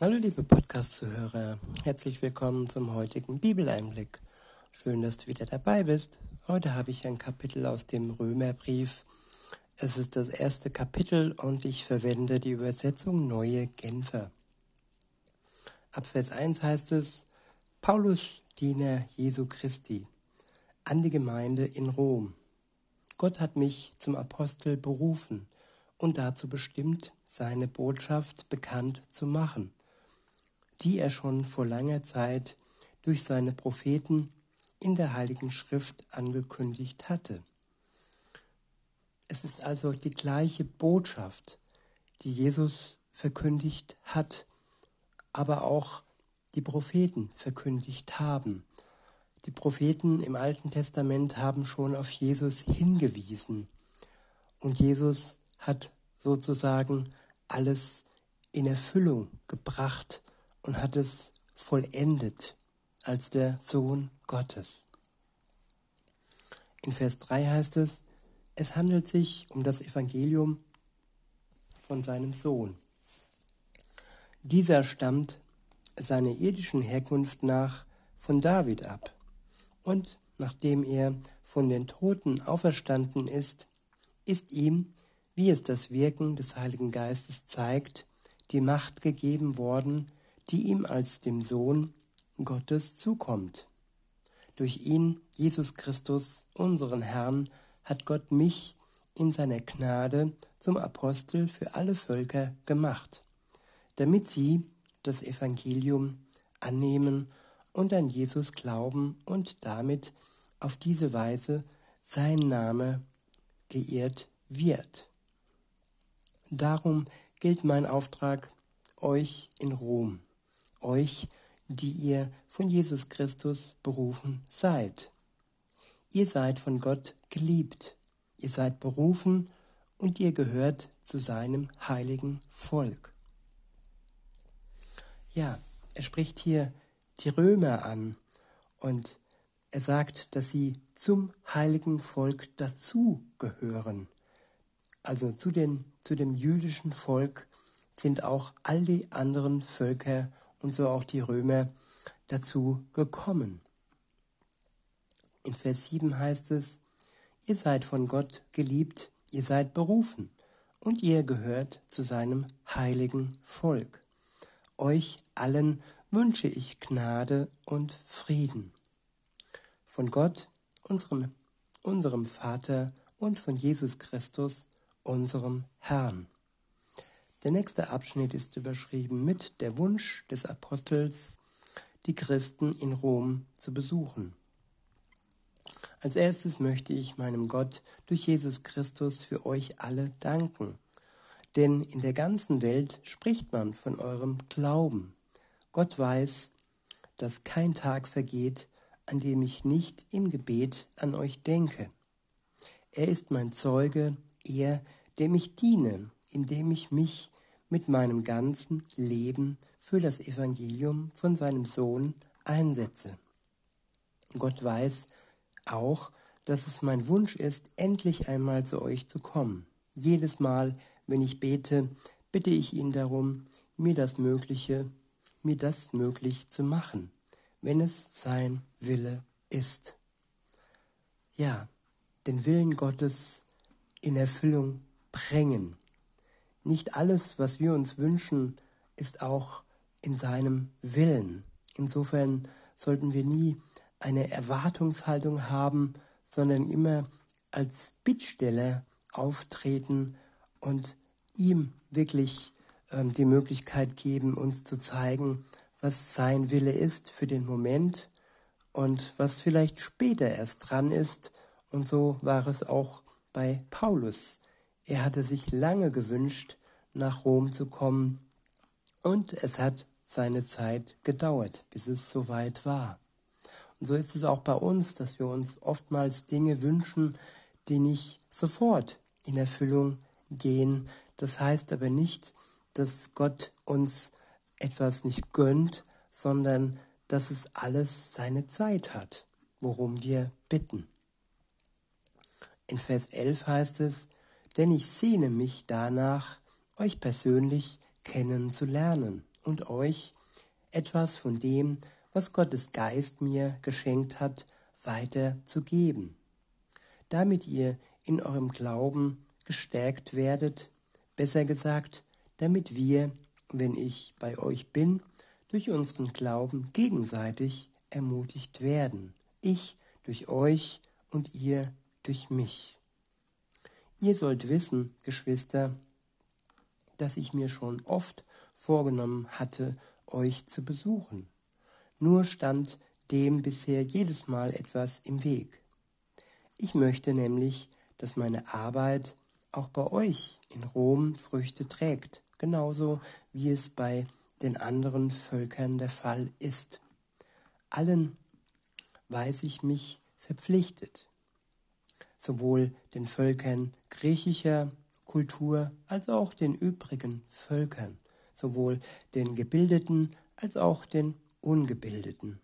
Hallo liebe Podcast-Zuhörer, herzlich willkommen zum heutigen Bibeleinblick. Schön, dass du wieder dabei bist. Heute habe ich ein Kapitel aus dem Römerbrief. Es ist das erste Kapitel und ich verwende die Übersetzung Neue Genfer. Ab Vers 1 heißt es, Paulus, Diener Jesu Christi, an die Gemeinde in Rom. Gott hat mich zum Apostel berufen und dazu bestimmt, seine Botschaft bekannt zu machen die er schon vor langer Zeit durch seine Propheten in der Heiligen Schrift angekündigt hatte. Es ist also die gleiche Botschaft, die Jesus verkündigt hat, aber auch die Propheten verkündigt haben. Die Propheten im Alten Testament haben schon auf Jesus hingewiesen und Jesus hat sozusagen alles in Erfüllung gebracht, und hat es vollendet als der Sohn Gottes. In Vers 3 heißt es, es handelt sich um das Evangelium von seinem Sohn. Dieser stammt seiner irdischen Herkunft nach von David ab. Und nachdem er von den Toten auferstanden ist, ist ihm, wie es das Wirken des Heiligen Geistes zeigt, die Macht gegeben worden, die ihm als dem Sohn Gottes zukommt. Durch ihn, Jesus Christus, unseren Herrn, hat Gott mich in seiner Gnade zum Apostel für alle Völker gemacht, damit sie das Evangelium annehmen und an Jesus glauben und damit auf diese Weise sein Name geehrt wird. Darum gilt mein Auftrag euch in Rom euch, die ihr von Jesus Christus berufen seid. Ihr seid von Gott geliebt, ihr seid berufen und ihr gehört zu seinem heiligen Volk. Ja, er spricht hier die Römer an und er sagt, dass sie zum heiligen Volk dazugehören. Also zu, den, zu dem jüdischen Volk sind auch all die anderen Völker und so auch die Römer dazu gekommen. In Vers 7 heißt es, ihr seid von Gott geliebt, ihr seid berufen und ihr gehört zu seinem heiligen Volk. Euch allen wünsche ich Gnade und Frieden. Von Gott, unserem, unserem Vater und von Jesus Christus, unserem Herrn. Der nächste Abschnitt ist überschrieben mit der Wunsch des Apostels, die Christen in Rom zu besuchen. Als erstes möchte ich meinem Gott durch Jesus Christus für euch alle danken. Denn in der ganzen Welt spricht man von eurem Glauben. Gott weiß, dass kein Tag vergeht, an dem ich nicht im Gebet an euch denke. Er ist mein Zeuge, er, dem ich diene indem ich mich mit meinem ganzen Leben für das Evangelium von seinem Sohn einsetze. Gott weiß auch, dass es mein Wunsch ist, endlich einmal zu euch zu kommen. Jedes Mal, wenn ich bete, bitte ich ihn darum, mir das Mögliche, mir das möglich zu machen, wenn es sein Wille ist. Ja, den Willen Gottes in Erfüllung bringen. Nicht alles, was wir uns wünschen, ist auch in seinem Willen. Insofern sollten wir nie eine Erwartungshaltung haben, sondern immer als Bittsteller auftreten und ihm wirklich ähm, die Möglichkeit geben, uns zu zeigen, was sein Wille ist für den Moment und was vielleicht später erst dran ist. Und so war es auch bei Paulus. Er hatte sich lange gewünscht, nach Rom zu kommen, und es hat seine Zeit gedauert, bis es soweit war. Und so ist es auch bei uns, dass wir uns oftmals Dinge wünschen, die nicht sofort in Erfüllung gehen. Das heißt aber nicht, dass Gott uns etwas nicht gönnt, sondern dass es alles seine Zeit hat, worum wir bitten. In Vers 11 heißt es, denn ich sehne mich danach, euch persönlich kennenzulernen, und euch etwas von dem, was Gottes Geist mir geschenkt hat, weiterzugeben, damit ihr in eurem Glauben gestärkt werdet, besser gesagt, damit wir, wenn ich bei euch bin, durch unseren Glauben gegenseitig ermutigt werden. Ich durch euch und ihr durch mich. Ihr sollt wissen, Geschwister, dass ich mir schon oft vorgenommen hatte, euch zu besuchen. Nur stand dem bisher jedes Mal etwas im Weg. Ich möchte nämlich, dass meine Arbeit auch bei euch in Rom Früchte trägt, genauso wie es bei den anderen Völkern der Fall ist. Allen weiß ich mich verpflichtet, sowohl den Völkern griechischer Kultur als auch den übrigen Völkern, sowohl den Gebildeten als auch den Ungebildeten.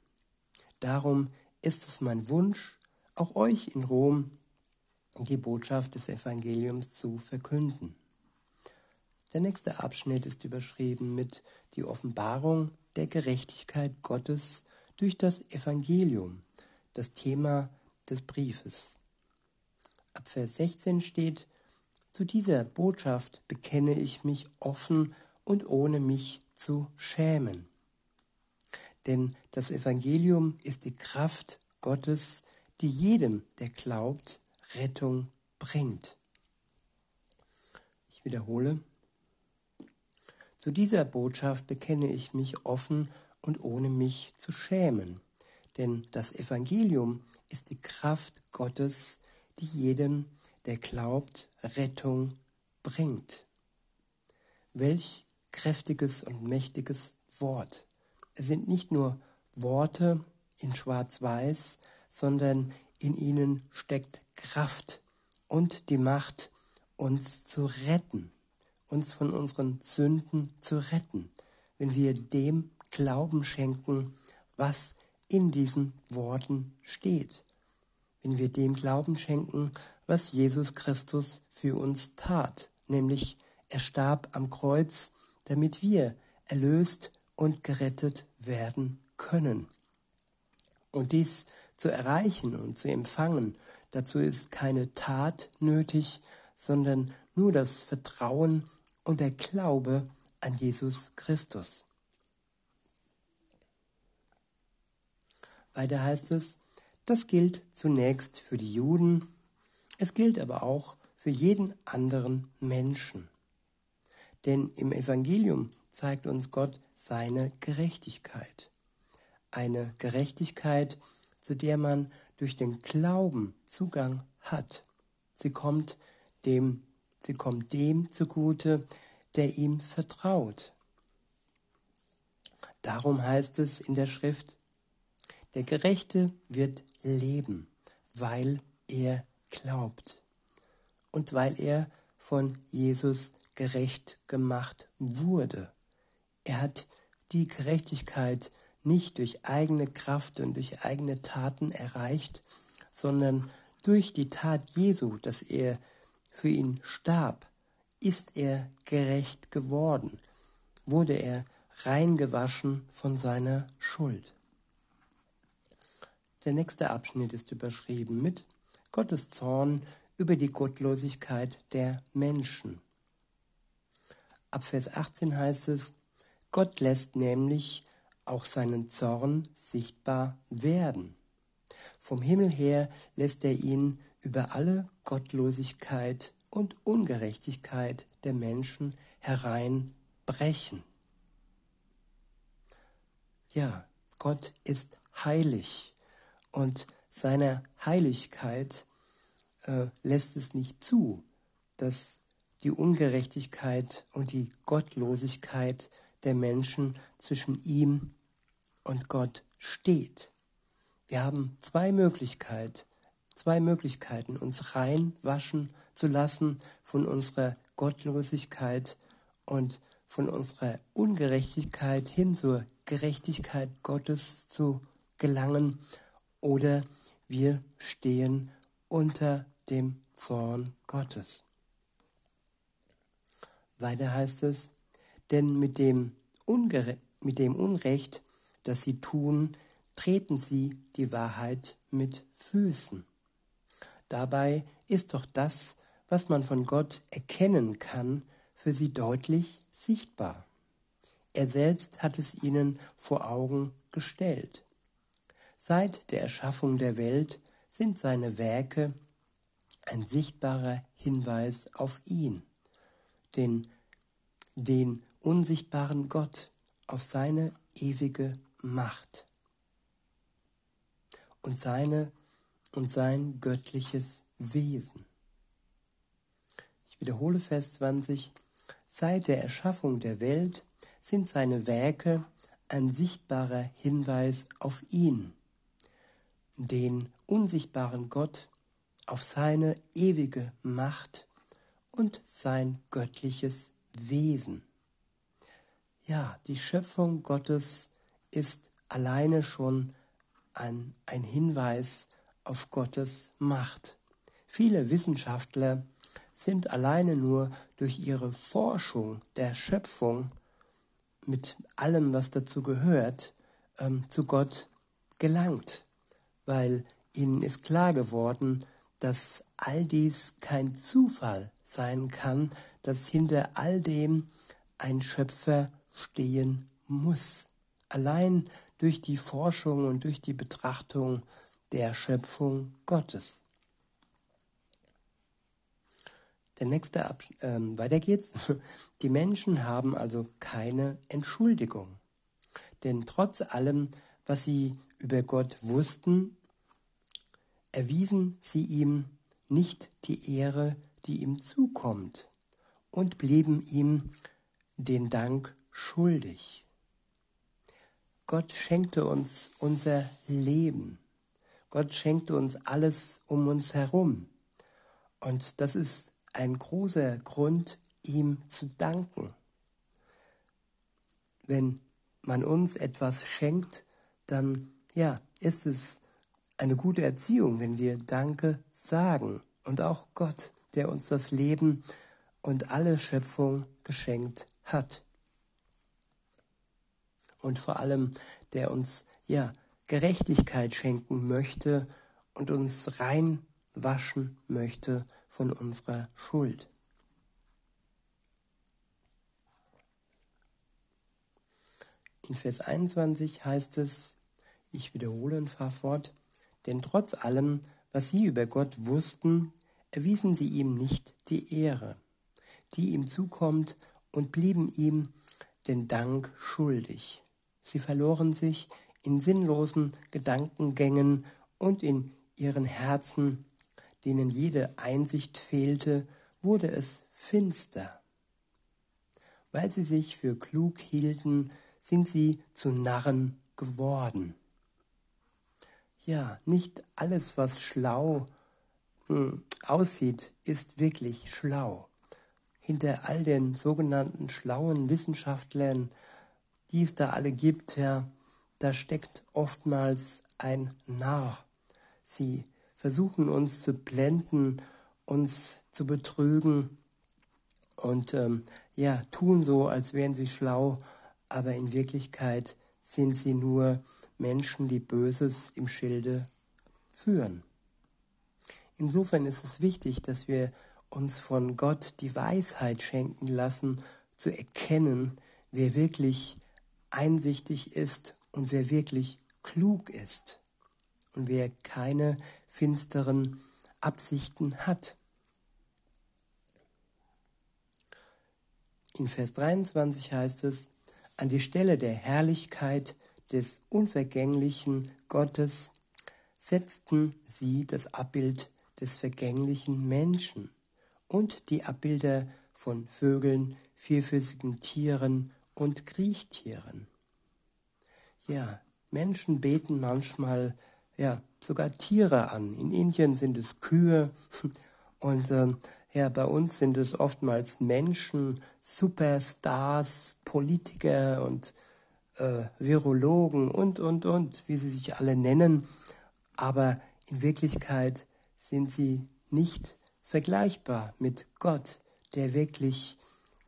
Darum ist es mein Wunsch, auch euch in Rom die Botschaft des Evangeliums zu verkünden. Der nächste Abschnitt ist überschrieben mit die Offenbarung der Gerechtigkeit Gottes durch das Evangelium, das Thema des Briefes. Ab Vers 16 steht, zu dieser Botschaft bekenne ich mich offen und ohne mich zu schämen. Denn das Evangelium ist die Kraft Gottes, die jedem, der glaubt, Rettung bringt. Ich wiederhole. Zu dieser Botschaft bekenne ich mich offen und ohne mich zu schämen. Denn das Evangelium ist die Kraft Gottes, die jedem, der glaubt, Rettung bringt. Welch kräftiges und mächtiges Wort. Es sind nicht nur Worte in Schwarz-Weiß, sondern in ihnen steckt Kraft und die Macht, uns zu retten, uns von unseren Sünden zu retten, wenn wir dem Glauben schenken, was in diesen Worten steht. Wenn wir dem Glauben schenken, was Jesus Christus für uns tat, nämlich er starb am Kreuz, damit wir erlöst und gerettet werden können. Und dies zu erreichen und zu empfangen, dazu ist keine Tat nötig, sondern nur das Vertrauen und der Glaube an Jesus Christus. Weiter heißt es, das gilt zunächst für die Juden, es gilt aber auch für jeden anderen Menschen. Denn im Evangelium zeigt uns Gott seine Gerechtigkeit. Eine Gerechtigkeit, zu der man durch den Glauben Zugang hat. Sie kommt dem, sie kommt dem zugute, der ihm vertraut. Darum heißt es in der Schrift, der Gerechte wird leben, weil er glaubt und weil er von Jesus gerecht gemacht wurde. Er hat die Gerechtigkeit nicht durch eigene Kraft und durch eigene Taten erreicht, sondern durch die Tat Jesu, dass er für ihn starb, ist er gerecht geworden, wurde er reingewaschen von seiner Schuld. Der nächste Abschnitt ist überschrieben mit Gottes Zorn über die Gottlosigkeit der Menschen. Ab Vers 18 heißt es, Gott lässt nämlich auch seinen Zorn sichtbar werden. Vom Himmel her lässt er ihn über alle Gottlosigkeit und Ungerechtigkeit der Menschen hereinbrechen. Ja, Gott ist heilig und seine Heiligkeit äh, lässt es nicht zu, dass die Ungerechtigkeit und die Gottlosigkeit der Menschen zwischen ihm und Gott steht. Wir haben zwei Möglichkeiten, zwei Möglichkeiten, uns reinwaschen zu lassen von unserer Gottlosigkeit und von unserer Ungerechtigkeit hin zur Gerechtigkeit Gottes zu gelangen oder wir stehen unter dem Zorn Gottes. Weiter heißt es, denn mit dem Ungere mit dem Unrecht, das sie tun, treten sie die Wahrheit mit Füßen. Dabei ist doch das, was man von Gott erkennen kann, für sie deutlich sichtbar. Er selbst hat es ihnen vor Augen gestellt. Seit der Erschaffung der Welt sind seine Werke ein sichtbarer Hinweis auf ihn, den, den unsichtbaren Gott, auf seine ewige Macht und seine und sein göttliches Wesen. Ich wiederhole Vers 20. Seit der Erschaffung der Welt sind seine Werke ein sichtbarer Hinweis auf ihn, den unsichtbaren Gott, auf seine ewige Macht und sein göttliches Wesen. Ja, die Schöpfung Gottes ist alleine schon ein, ein Hinweis auf Gottes Macht. Viele Wissenschaftler sind alleine nur durch ihre Forschung der Schöpfung mit allem, was dazu gehört, ähm, zu Gott gelangt, weil ihnen ist klar geworden, dass all dies kein Zufall sein kann, dass hinter all dem ein Schöpfer stehen muss. Allein durch die Forschung und durch die Betrachtung der Schöpfung Gottes. Der nächste Abs äh, weiter geht's. Die Menschen haben also keine Entschuldigung. Denn trotz allem, was sie über Gott wussten, erwiesen sie ihm nicht die Ehre, die ihm zukommt, und blieben ihm den Dank schuldig. Gott schenkte uns unser Leben. Gott schenkte uns alles um uns herum. Und das ist ein großer Grund, ihm zu danken. Wenn man uns etwas schenkt, dann ja, ist es eine gute Erziehung, wenn wir Danke sagen. Und auch Gott, der uns das Leben und alle Schöpfung geschenkt hat. Und vor allem, der uns ja Gerechtigkeit schenken möchte und uns reinwaschen möchte von unserer Schuld. In Vers 21 heißt es, ich wiederhole und fahre fort, denn trotz allem, was sie über Gott wussten, erwiesen sie ihm nicht die Ehre, die ihm zukommt, und blieben ihm den Dank schuldig. Sie verloren sich in sinnlosen Gedankengängen und in ihren Herzen, denen jede Einsicht fehlte, wurde es finster. Weil sie sich für klug hielten, sind sie zu Narren geworden. Ja, nicht alles, was schlau hm, aussieht, ist wirklich schlau. Hinter all den sogenannten schlauen Wissenschaftlern, die es da alle gibt, ja, da steckt oftmals ein Narr. Sie versuchen uns zu blenden, uns zu betrügen und ähm, ja, tun so, als wären sie schlau, aber in Wirklichkeit sind sie nur Menschen, die Böses im Schilde führen. Insofern ist es wichtig, dass wir uns von Gott die Weisheit schenken lassen, zu erkennen, wer wirklich einsichtig ist und wer wirklich klug ist und wer keine finsteren Absichten hat. In Vers 23 heißt es, an die Stelle der Herrlichkeit des unvergänglichen Gottes setzten sie das Abbild des vergänglichen Menschen und die Abbilder von Vögeln, vierfüßigen Tieren und Kriechtieren. Ja, Menschen beten manchmal ja sogar Tiere an. In Indien sind es Kühe und äh, ja, bei uns sind es oftmals Menschen, Superstars, Politiker und äh, Virologen und, und, und, wie sie sich alle nennen. Aber in Wirklichkeit sind sie nicht vergleichbar mit Gott, der wirklich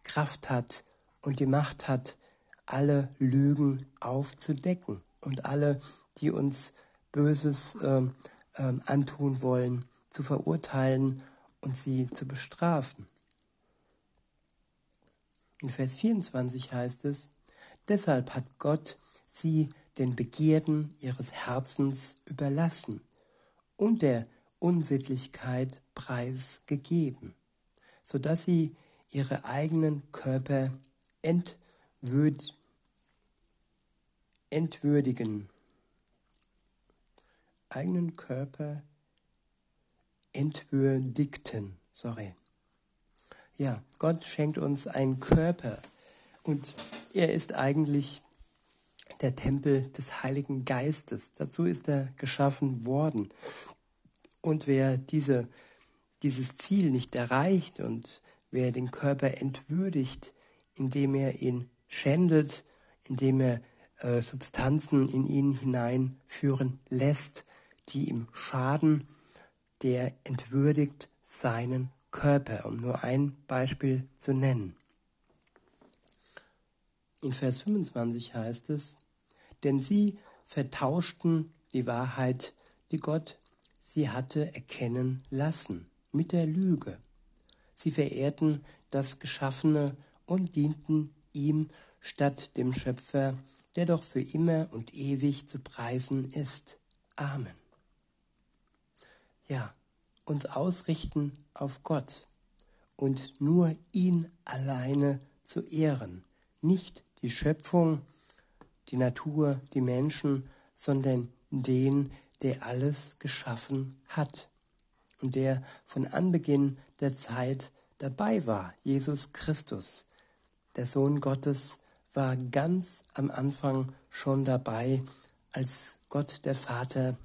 Kraft hat und die Macht hat, alle Lügen aufzudecken und alle, die uns Böses ähm, ähm, antun wollen, zu verurteilen und sie zu bestrafen. In Vers 24 heißt es, deshalb hat Gott sie den Begierden ihres Herzens überlassen und der Unsittlichkeit preisgegeben, so dass sie ihre eigenen Körper entwürd, entwürdigen, eigenen Körper entwürdigten, sorry. Ja, Gott schenkt uns einen Körper und er ist eigentlich der Tempel des Heiligen Geistes. Dazu ist er geschaffen worden. Und wer diese, dieses Ziel nicht erreicht und wer den Körper entwürdigt, indem er ihn schändet, indem er äh, Substanzen in ihn hineinführen lässt, die ihm schaden, der entwürdigt seinen Körper, um nur ein Beispiel zu nennen. In Vers 25 heißt es, denn sie vertauschten die Wahrheit, die Gott sie hatte erkennen lassen, mit der Lüge. Sie verehrten das Geschaffene und dienten ihm statt dem Schöpfer, der doch für immer und ewig zu preisen ist. Amen. Ja, uns ausrichten auf Gott und nur ihn alleine zu ehren, nicht die Schöpfung, die Natur, die Menschen, sondern den, der alles geschaffen hat und der von Anbeginn der Zeit dabei war, Jesus Christus. Der Sohn Gottes war ganz am Anfang schon dabei, als Gott der Vater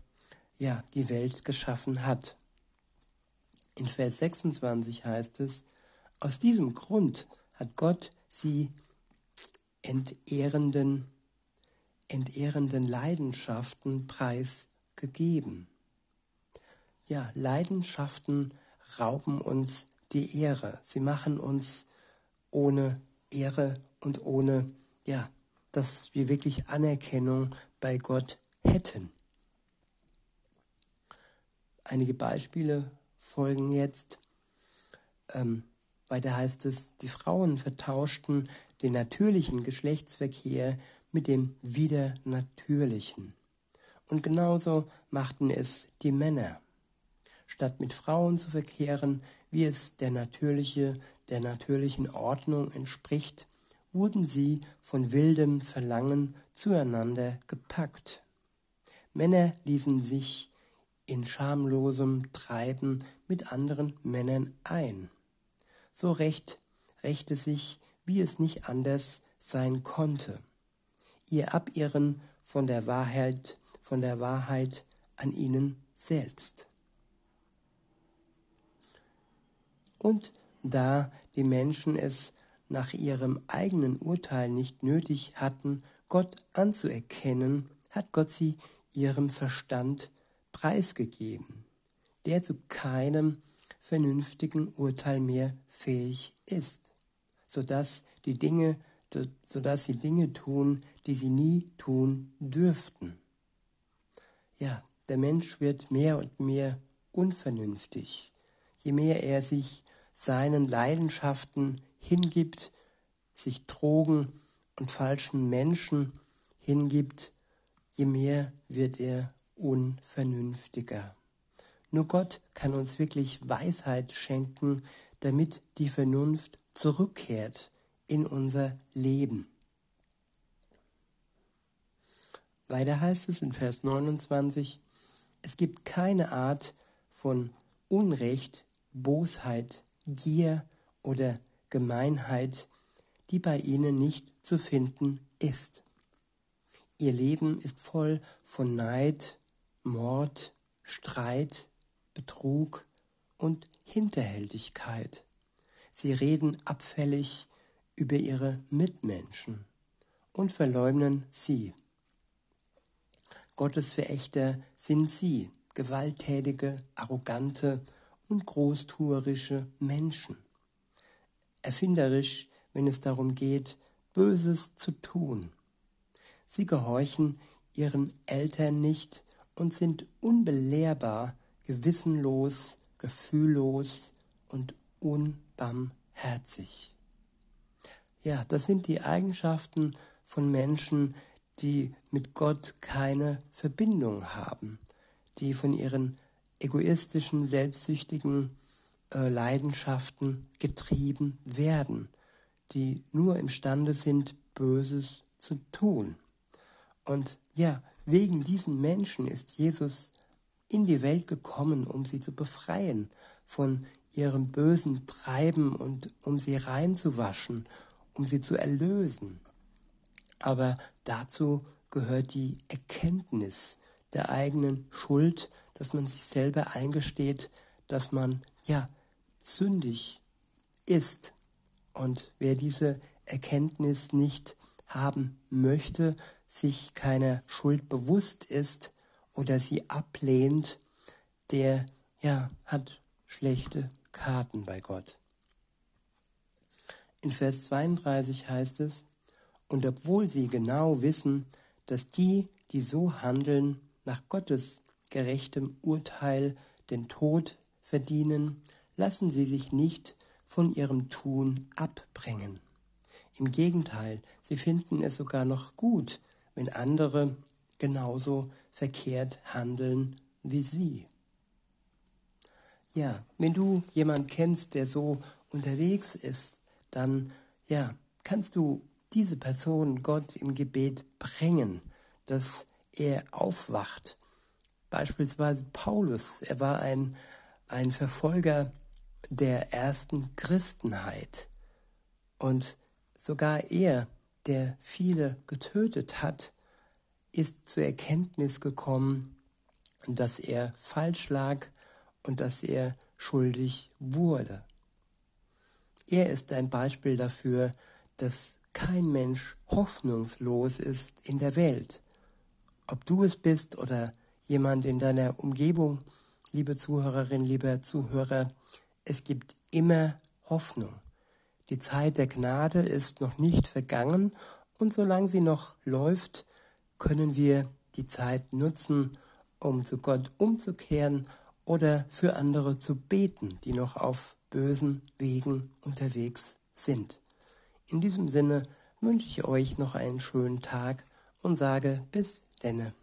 ja die Welt geschaffen hat. In Vers 26 heißt es, aus diesem Grund hat Gott sie entehrenden entehrenden Leidenschaften preisgegeben. Ja, Leidenschaften rauben uns die Ehre. Sie machen uns ohne Ehre und ohne, ja, dass wir wirklich Anerkennung bei Gott hätten. Einige Beispiele folgen jetzt. Ähm, weiter heißt es, die Frauen vertauschten den natürlichen Geschlechtsverkehr mit dem Widernatürlichen. Und genauso machten es die Männer. Statt mit Frauen zu verkehren, wie es der natürliche, der natürlichen Ordnung entspricht, wurden sie von wildem Verlangen zueinander gepackt. Männer ließen sich in schamlosem Treiben mit anderen Männern ein. So recht rächte sich, wie es nicht anders sein konnte ihr Abirren von der Wahrheit, von der Wahrheit an ihnen selbst. Und da die Menschen es nach ihrem eigenen Urteil nicht nötig hatten, Gott anzuerkennen, hat Gott sie ihrem Verstand preisgegeben, der zu keinem vernünftigen Urteil mehr fähig ist, so dass die Dinge sodass sie Dinge tun, die sie nie tun dürften. Ja, der Mensch wird mehr und mehr unvernünftig, je mehr er sich seinen Leidenschaften hingibt, sich Drogen und falschen Menschen hingibt, je mehr wird er unvernünftiger. Nur Gott kann uns wirklich Weisheit schenken, damit die Vernunft zurückkehrt in unser Leben. Weiter heißt es in Vers 29, es gibt keine Art von Unrecht, Bosheit, Gier oder Gemeinheit, die bei ihnen nicht zu finden ist. Ihr Leben ist voll von Neid, Mord, Streit, Betrug und Hinterhältigkeit. Sie reden abfällig über ihre Mitmenschen und verleumden sie. Gottesverächter sind sie, gewalttätige, arrogante und großtuerische Menschen. Erfinderisch, wenn es darum geht, Böses zu tun. Sie gehorchen ihren Eltern nicht und sind unbelehrbar, gewissenlos, gefühllos und unbarmherzig. Ja, das sind die Eigenschaften von Menschen, die mit Gott keine Verbindung haben, die von ihren egoistischen, selbstsüchtigen äh, Leidenschaften getrieben werden, die nur imstande sind, Böses zu tun. Und ja, wegen diesen Menschen ist Jesus in die Welt gekommen, um sie zu befreien von ihrem bösen Treiben und um sie reinzuwaschen, um sie zu erlösen. Aber dazu gehört die Erkenntnis der eigenen Schuld, dass man sich selber eingesteht, dass man ja sündig ist. Und wer diese Erkenntnis nicht haben möchte, sich keiner Schuld bewusst ist oder sie ablehnt, der ja hat schlechte Karten bei Gott. In Vers 32 heißt es, und obwohl sie genau wissen, dass die, die so handeln, nach Gottes gerechtem Urteil den Tod verdienen, lassen sie sich nicht von ihrem Tun abbringen. Im Gegenteil, sie finden es sogar noch gut, wenn andere genauso verkehrt handeln wie sie. Ja, wenn du jemand kennst, der so unterwegs ist, dann ja, kannst du diese Person Gott im Gebet bringen, dass er aufwacht. Beispielsweise Paulus, er war ein, ein Verfolger der ersten Christenheit. Und sogar er, der viele getötet hat, ist zur Erkenntnis gekommen, dass er falsch lag und dass er schuldig wurde. Er ist ein Beispiel dafür, dass kein Mensch hoffnungslos ist in der Welt. Ob du es bist oder jemand in deiner Umgebung, liebe Zuhörerin, lieber Zuhörer, es gibt immer Hoffnung. Die Zeit der Gnade ist noch nicht vergangen und solange sie noch läuft, können wir die Zeit nutzen, um zu Gott umzukehren oder für andere zu beten, die noch auf bösen Wegen unterwegs sind. In diesem Sinne wünsche ich euch noch einen schönen Tag und sage bis denne.